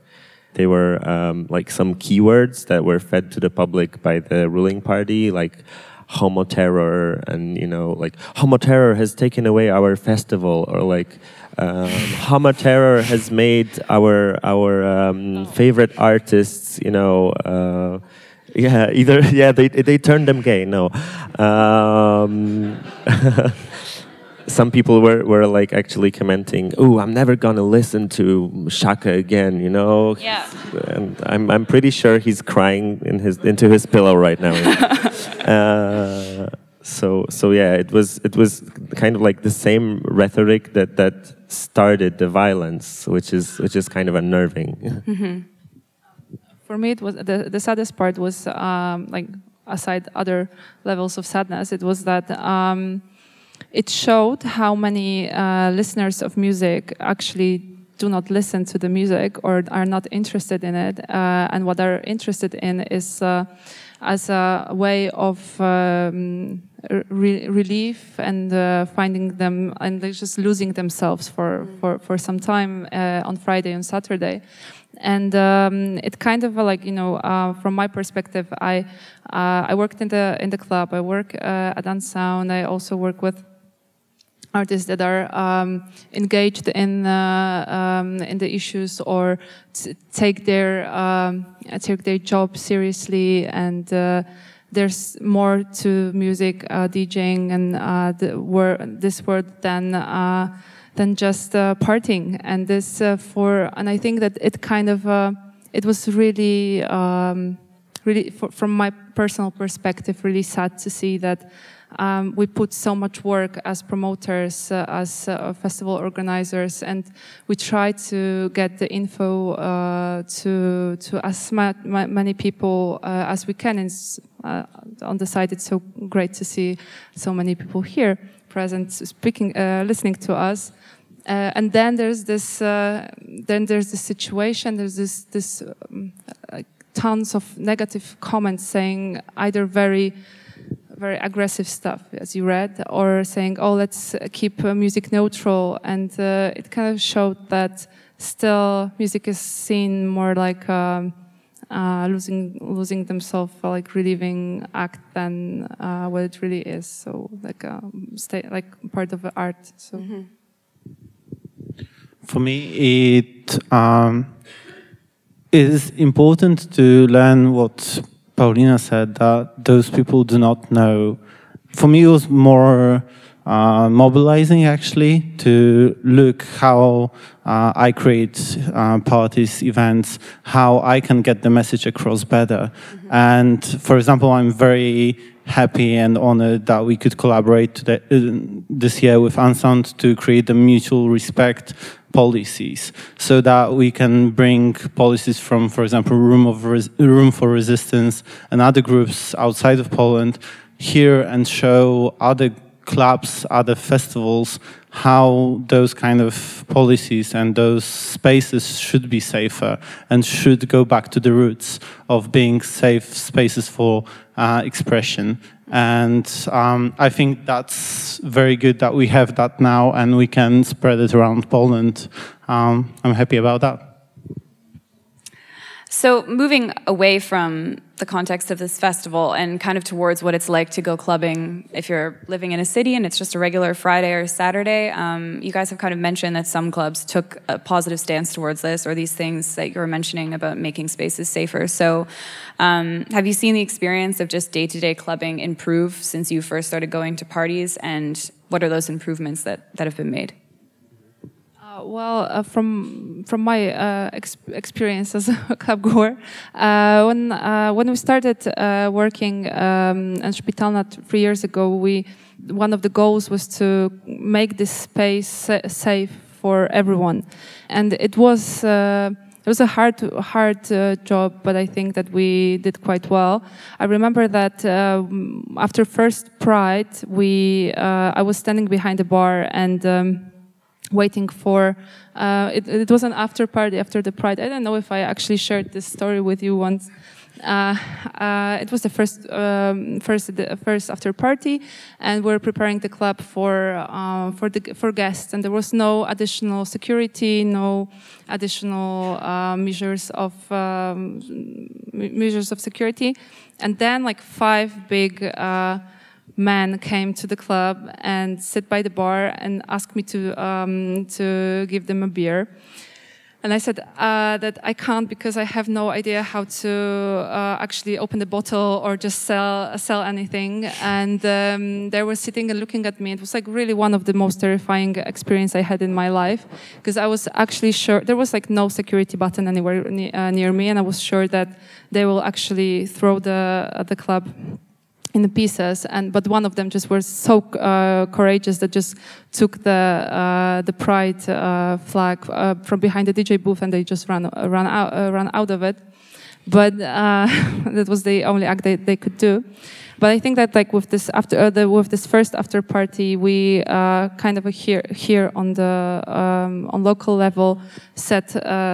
They were um, like some keywords that were fed to the public by the ruling party, like homo terror, and you know, like homo terror has taken away our festival, or like um, homo terror has made our our um, favorite artists, you know. Uh, yeah, either yeah, they they turned them gay. No, um, some people were, were like actually commenting, "Oh, I'm never gonna listen to Shaka again," you know. Yeah. And I'm I'm pretty sure he's crying in his into his pillow right now. uh, so so yeah, it was it was kind of like the same rhetoric that that started the violence, which is which is kind of unnerving. for me it was the, the saddest part was um, like aside other levels of sadness it was that um, it showed how many uh, listeners of music actually do not listen to the music or are not interested in it. Uh, and what they're interested in is uh, as a way of um, re- relief and uh, finding them and just losing themselves for, for, for some time uh, on Friday and Saturday. And um, it kind of uh, like you know uh, from my perspective i uh, i worked in the in the club. I work uh, at unsound. I also work with artists that are um, engaged in uh, um, in the issues or take their um, take their job seriously and uh, there's more to music uh, DJing and uh, the word, this word than uh, than just uh, partying. And this for and I think that it kind of it was really um, really for, from my personal perspective really sad to see that um, we put so much work as promoters, uh, as uh, festival organizers, and we try to get the info uh, to to as ma- ma- many people uh, as we can. And uh, on the side, it's so great to see so many people here present, speaking, uh, listening to us. And then there's this, then there's this situation. There's this this um, tons of negative comments saying either very very aggressive stuff, as you read, or saying, "Oh, let's uh, keep uh, music neutral," and uh, it kind of showed that still music is seen more like um, uh, losing losing themselves, like relieving act than uh, what it really is. So like um, stay, like part of the art. So. Mm-hmm. For me, it um, is important to learn what Paulina said that those people do not know. For me, it was more uh, mobilizing actually to look how uh, I create uh, parties, events, how I can get the message across better. Mm-hmm. And for example, I'm very happy and honored that we could collaborate today, uh, this year with Unsound to create the mutual respect policies so that we can bring policies from, for example, Room, of Res Room for Resistance and other groups outside of Poland here and show other clubs, other festivals, how those kind of policies and those spaces should be safer and should go back to the roots of being safe spaces for uh, expression. And um, I think that's very good that we have that now and we can spread it around Poland. Um, I'm happy about that. So, moving away from the context of this festival and kind of towards what it's like to go clubbing if you're living in a city and it's just a regular Friday or Saturday, um, you guys have kind of mentioned that some clubs took a positive stance towards this or these things that you were mentioning about making spaces safer. So, um, have you seen the experience of just day to day clubbing improve since you first started going to parties? And what are those improvements that, that have been made? Uh, well, uh, from from my uh, ex experience as a club goer, uh, when uh, when we started uh, working um, in Szpitalna three years ago, we one of the goals was to make this space sa safe for everyone, and it was. it was a hard, hard job, but I think that we did quite well. I remember that after first Pride, we I was standing behind the bar and. Um, waiting for uh, it, it, was an after party after the pride. I don't know if i actually shared this story with you once. Uh, uh, it was the first um, first the first after party and we are preparing the club for uh, for the for guests and there was no additional security no additional uh, measures of um, measures of security. And then like five big men came to the club and sit by the bar and asked me to um, to give them a beer. And I said uh, that I can't because I have no idea how to uh, actually open the bottle or just sell sell anything. And um, they were sitting and looking at me. It was like really one of the most terrifying experience I had in my life because I was actually sure there was like no security button anywhere ne uh, near me, and I was sure that they will actually throw the uh, the club in the pieces and but one of them just was so uh, courageous that just took the uh, the pride uh, flag uh, from behind the DJ booth and they just ran ran out uh, ran out of it. But uh, that was the only act they, they could do. But I think that like with this after the, with this first after party we kind of here here on the um, on local level set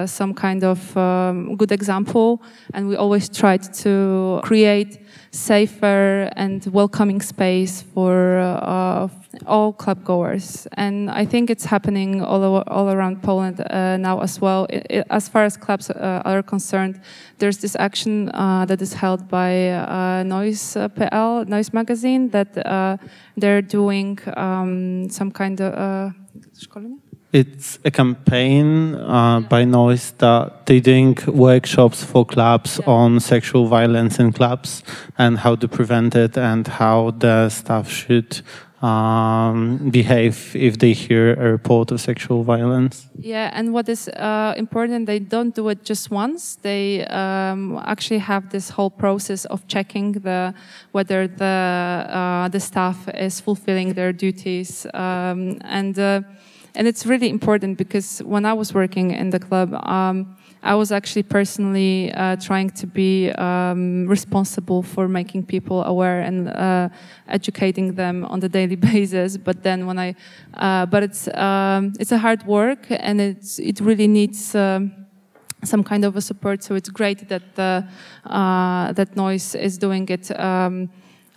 some kind of um, good example. And we always tried to create safer and welcoming space for uh, all club goers. And I think it's happening all, over, all around Poland uh, now as well. It, it, as far as clubs uh, are concerned, there's this action uh, that is held by uh, Noizz uh, PL, Noizz Magazine, that they're doing um, some kind of... It's a campaign uh, by Noizz that they're doing workshops for clubs yeah. on sexual violence in clubs and how to prevent it and how the staff should um, behave if they hear a report of sexual violence. Yeah, and what is uh, important, they don't do it just once. They um, actually have this whole process of checking the whether the uh, the staff is fulfilling their duties um, and. And it's really important because when I was working in the club, um, I was actually personally uh, trying to be um, responsible for making people aware and uh, educating them on the daily basis. But then when I, uh, but it's um, it's a hard work and it's it really needs. Um, some kind of a support, so it's great that the, uh, that Noizz is doing it um,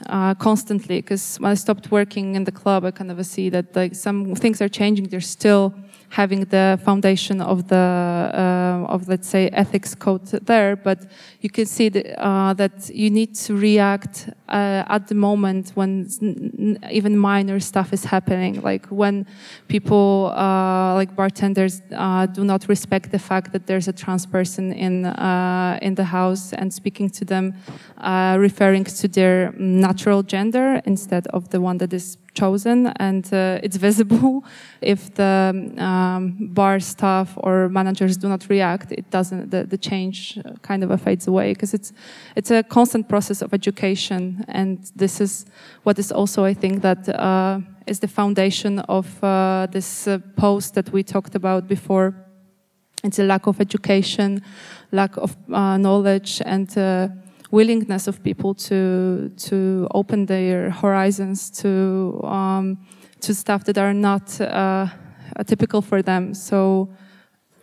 uh, constantly because when I stopped working in the club, I kind of see that like some things are changing. They're still having the foundation of the uh, of let's say ethics code there, but you can see that, uh, that you need to react uh, at the moment when even minor stuff is happening, like when people uh, like bartenders uh, do not respect the fact that there's a trans person in uh, in the house and speaking to them, referring to their natural gender instead of the one that is chosen and uh, it's visible. If the um, bar staff or managers do not react it doesn't the, the change kind of fades away because it's it's a constant process of education. And this is what is also i think that uh, is the foundation of uh, this uh, post that we talked about before. It's a lack of education lack of uh, knowledge and uh, willingness of people to to open their horizons to um, to stuff that are not uh, typical for them. So.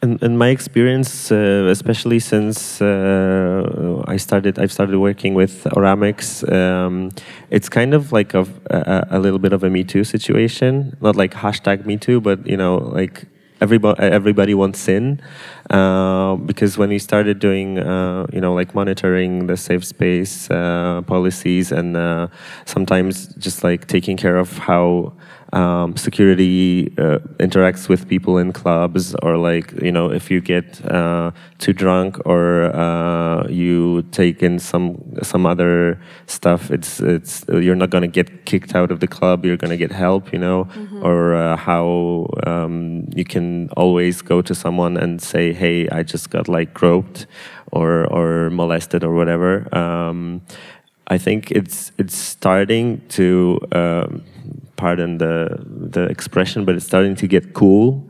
In, in my experience, uh, especially since uh, I started, I've started working with Oramics. Um, it's kind of like a, a, a little bit of a Me Too situation. Not like hashtag Me Too, but you know, like everybody everybody wants in uh, because when we started doing uh, you know like monitoring the safe space uh, policies and uh, sometimes just like taking care of how um, security uh, interacts with people in clubs, or like you know, if you get uh, too drunk or uh, you take in some some other stuff, it's it's you're not gonna get kicked out of the club. You're gonna get help, you know, mm-hmm. or uh, how um, you can always go to someone and say, "Hey, I just got like groped." Or, or molested or whatever. Um, I think it's it's starting to um, pardon the the expression, but it's starting to get cool.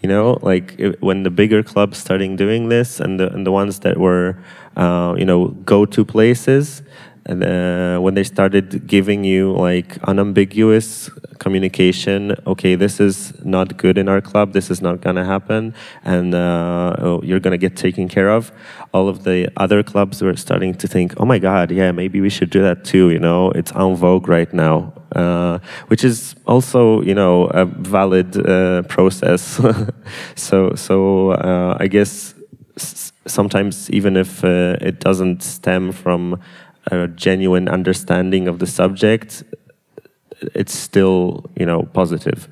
You know, like it, when the bigger clubs starting doing this, and the and the ones that were, uh, you know, go to places, and uh, when they started giving you like unambiguous communication okay this is not good in our club this is not going to happen and uh, oh, you're going to get taken care of. All of the other clubs were starting to think oh my god yeah maybe we should do that too you know? It's en vogue right now uh, which is also you know a valid uh, process so so uh, i guess sometimes even if uh, it doesn't stem from a genuine understanding of the subject, it's still you know positive.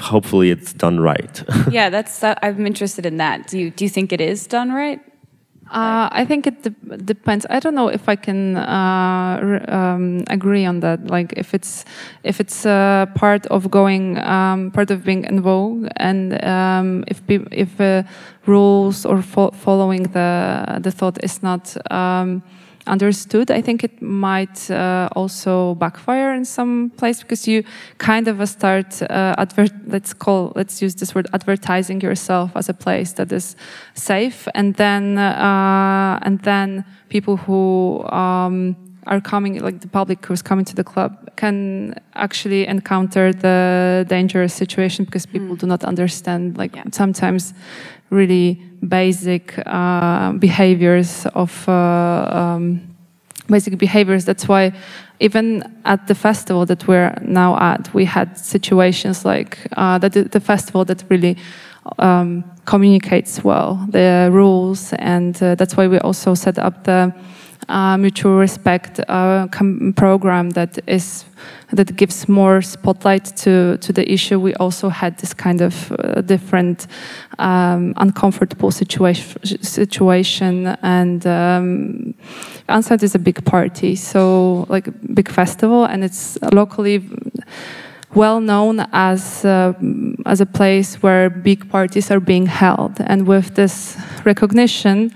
Hopefully, it's done right. yeah, that's. Uh, I'm interested in that. Do you do you think it is done right? Uh, I think it de depends. I don't know if I can uh, um, agree on that. Like if it's if it's uh, part of going um, part of being in vogue, and um, if if uh, rules or fo following the the thought is not um, understood, I think it might uh, also backfire in some place because you kind of start uh, advert. Let's call let's use this word advertising yourself as a place that is safe, and then uh, and then people who um, are coming, like the public who's coming to the club, can actually encounter the dangerous situation because people mm. do not understand. Like yeah. sometimes, really basic uh, behaviors of. Uh, um, basic behaviors. That's why even at the festival that we're now at, we had situations like uh, that. The, the, festival that really um, communicates well the rules, and uh, that's why we also set up the uh, mutual respect uh, program that is that gives more spotlight to to the issue. We also had this kind of uh, different um, uncomfortable situation situation, and um, Unsound is a big party, so like big festival, and it's locally well known as uh, as a place where big parties are being held, and with this recognition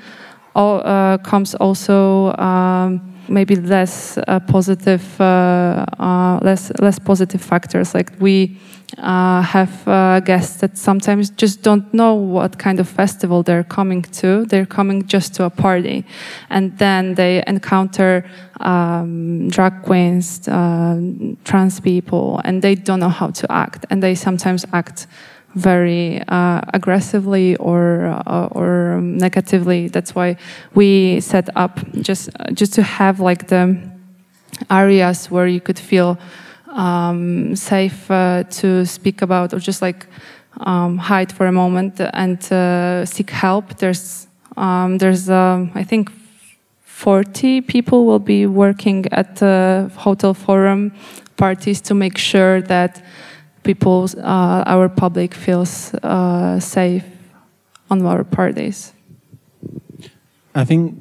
uh, comes also um, maybe less uh, positive, uh, less less positive factors. Like we have guests that sometimes just don't know what kind of festival they're coming to. They're coming just to a party, and then they encounter um, drag queens, trans people, and they don't know how to act, and they sometimes act very uh, aggressively or uh, or negatively. That's why we set up just just to have like the areas where you could feel um, safe uh, to speak about or just like um, hide for a moment and uh, seek help. There's um, there's um, I think 40 people will be working at the hotel forum parties to make sure that people, uh, our public feels uh, safe on our parties. I think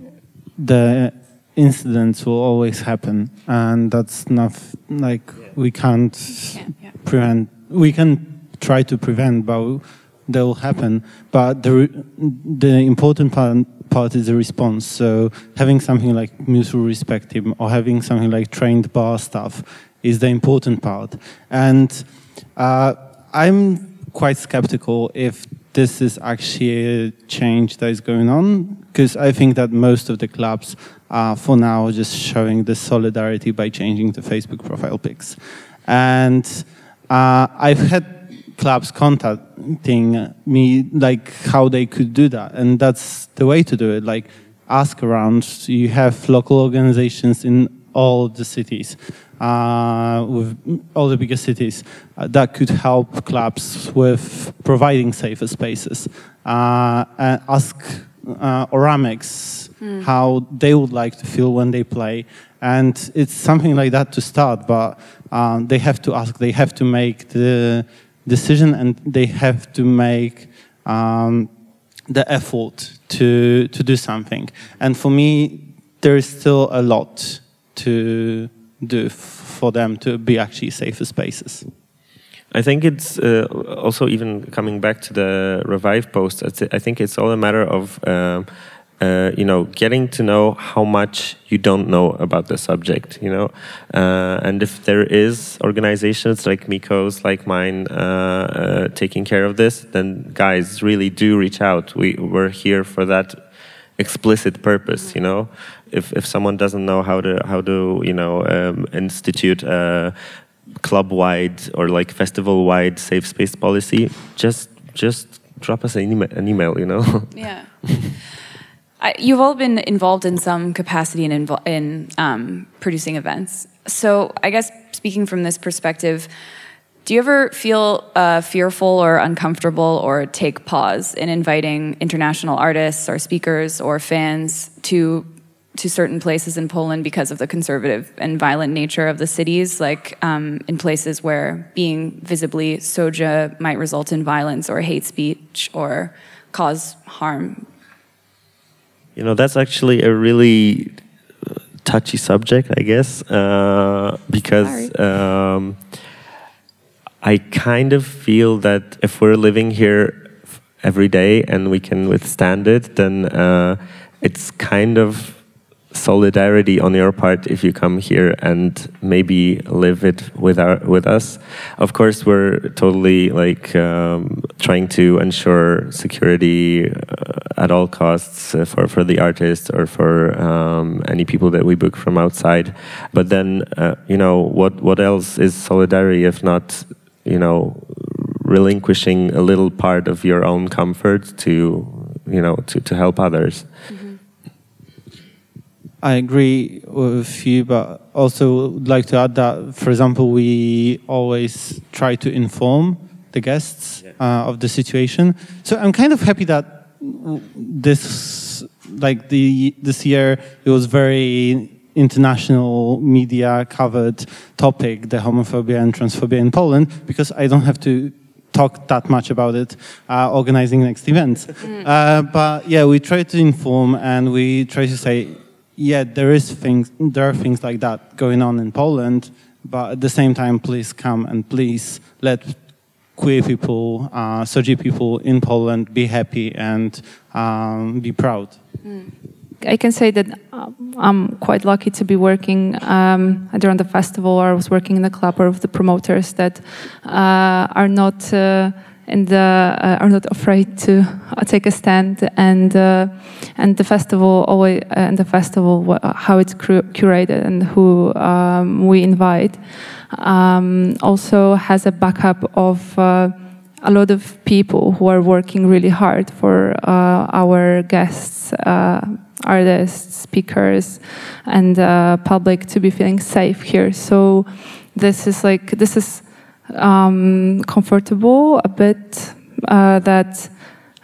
the incidents will always happen, and that's not like we can't Yeah, yeah. prevent. We can try to prevent, but they will happen. But the the important part, part is the response. So having something like mutual respect or having something like trained bar staff is the important part. And uh, I'm quite skeptical if this is actually a change that is going on because I think that most of the clubs are for now just showing the solidarity by changing the Facebook profile pics. And uh, I've had clubs contacting me like how they could do that and that's the way to do it. Like ask around. You have local organizations in all the cities uh, with all the bigger cities uh, that could help clubs with providing safer spaces. Uh, and ask uh, Oramics how they would like to feel when they play. And it's something like that to start but um, they have to ask they have to make the decision and they have to make um, the effort to to do something. And for me, there is still a lot to do for them to be actually safer spaces. I think it's uh, also even coming back to the revive post. I think it's all a matter of um, uh, you know getting to know how much you don't know about the subject. You know, uh, and if there is organizations like Miko's, like mine, uh, uh, taking care of this, then guys really do reach out. We we're here for that explicit purpose. You know, if if someone doesn't know how to how to you know um, institute. a club-wide or like festival-wide safe space policy, just just drop us an email. An email you know. Yeah. I, you've all been involved in some capacity in, in um, producing events. So, I guess speaking from this perspective, do you ever feel uh, fearful or uncomfortable or take pause in inviting international artists or speakers or fans to to certain places in Poland because of the conservative and violent nature of the cities, like um, in places where being visibly SOGI might result in violence or hate speech or cause harm. You know, that's actually a really uh, touchy subject, I guess, uh, because um, I kind of feel that if we're living here every day and we can withstand it, then uh, it's kind of solidarity on your part if you come here and maybe live it with our with us. Of course, we're totally like um, trying to ensure security uh, at all costs uh, for for the artists or for um, any people that we book from outside. But then, uh, you know, what what else is solidarity if not, you know, relinquishing a little part of your own comfort to, you know, to to help others. I agree with you, but also would like to add that, for example, we always try to inform the guests uh, of the situation. So I'm kind of happy that this, like the this year, it was very international media covered topic, the homophobia and transphobia in Poland, because I don't have to talk that much about it, uh, organizing next events. Uh, but yeah, we try to inform and we try to say, yeah, there is things, there are things like that going on in Poland, but at the same time, please come and please let queer people, uh, SOGI people in Poland be happy and um, be proud. I can say that um, I'm quite lucky to be working um, during the festival. Or I was working in the club or with the promoters that uh, are not uh, in the uh, are not afraid to uh, take a stand and uh, and the festival always uh, and the festival how it's curated and who um, we invite um, also has a backup of. Uh, a lot of people who are working really hard for uh, our guests, uh, artists, speakers, and uh, public to be feeling safe here. So this is like this is um, comfortable a bit uh, that.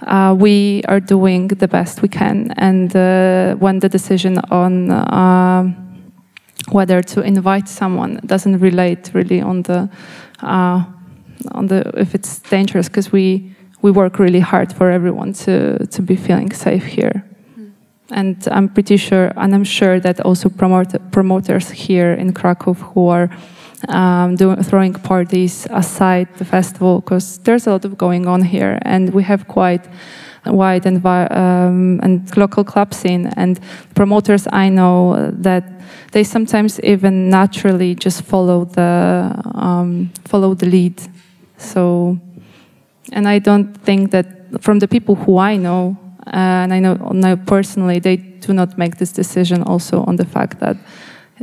Uh, we are doing the best we can, and uh, when the decision on whether to invite someone doesn't relate really on the on the if it's dangerous because we we work really hard for everyone to to be feeling safe here. Mm. And I'm pretty sure, and I'm sure that also promote, promoters here in Krakow who are um, throwing parties aside the festival, because there's a lot of going on here, and we have quite wide and, um, and local club scene. And promoters, I know that they sometimes even naturally just follow the um, follow the lead so, and I don't think that from the people who I know, uh, and I know, know personally, they do not make this decision also on the fact that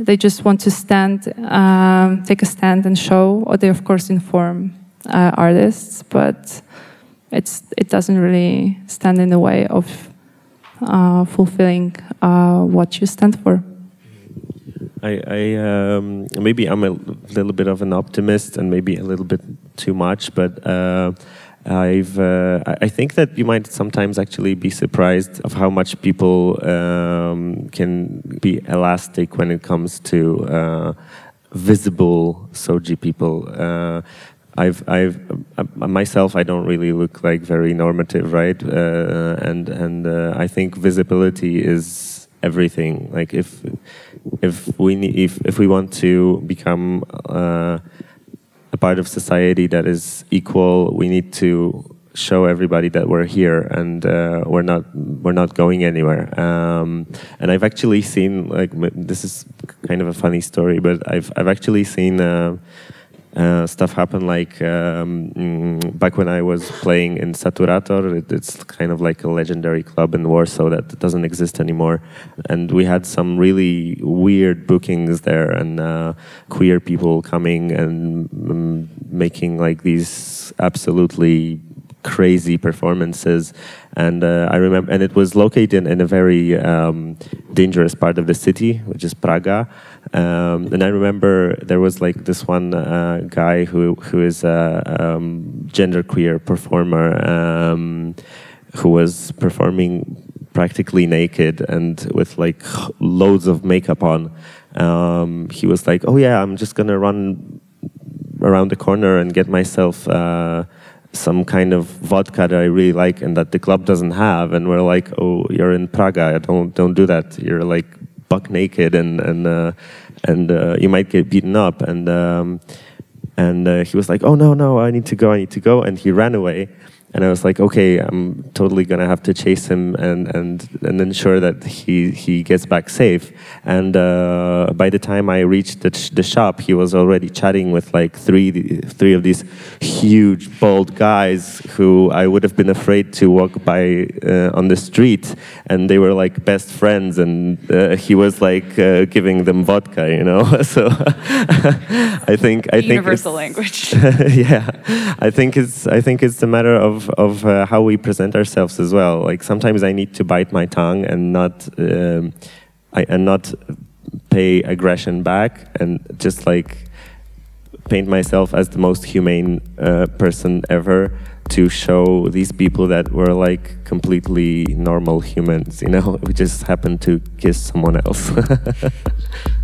they just want to stand, um, take a stand and show, or they of course inform uh, artists, but it's it doesn't really stand in the way of uh, fulfilling uh, what you stand for. I, I um, maybe I'm a little bit of an optimist and maybe a little bit too much, but uh, I've uh, I think that you might sometimes actually be surprised of how much people um, can be elastic when it comes to uh, visible SOGI people. Uh, I've, I've uh, myself, I don't really look like very normative, right? Uh, and and I think visibility is everything. Like if if we need, if if we want to become uh, part of society that is equal, we need to show everybody that we're here and uh, we're not we're not going anywhere. Um, and I've actually seen like this is kind of a funny story, but I've I've actually seen. Uh, uh, stuff happened like um, mm, back when I was playing in Saturator. It, it's kind of like a legendary club in Warsaw that doesn't exist anymore. And we had some really weird bookings there and uh, queer people coming and um, making like these absolutely crazy performances and uh, I remember and it was located in a very um, dangerous part of the city which is Praga um, and I remember there was like this one uh, guy who who is a um, genderqueer performer um, who was performing practically naked and with like loads of makeup on. Um, he was like, "Oh yeah, I'm just gonna run around the corner and get myself." Uh, some kind of vodka that I really like and that the club doesn't have, and we're like, "Oh, you're in Praga. Don't don't do that. You're like buck naked and and uh, and uh, you might get beaten up. And um, and uh, he was like, "Oh no, no, I need to go, I need to go," and he ran away. And I was like, okay, I'm totally gonna have to chase him and and and ensure that he he gets back safe. And uh, by the time I reached the, the shop, he was already chatting with like three three of these huge bald guys who I would have been afraid to walk by uh, on the street, and they were like best friends. And uh, he was like uh, giving them vodka, you know. so I think I think universal language. yeah, I think it's I think it's a matter of of, uh, how we present ourselves as well. Like sometimes I need to bite my tongue and not um, I, and not pay aggression back and just like paint myself as the most humane uh, person ever to show these people that we're like completely normal humans, you know, we just happen to kiss someone else.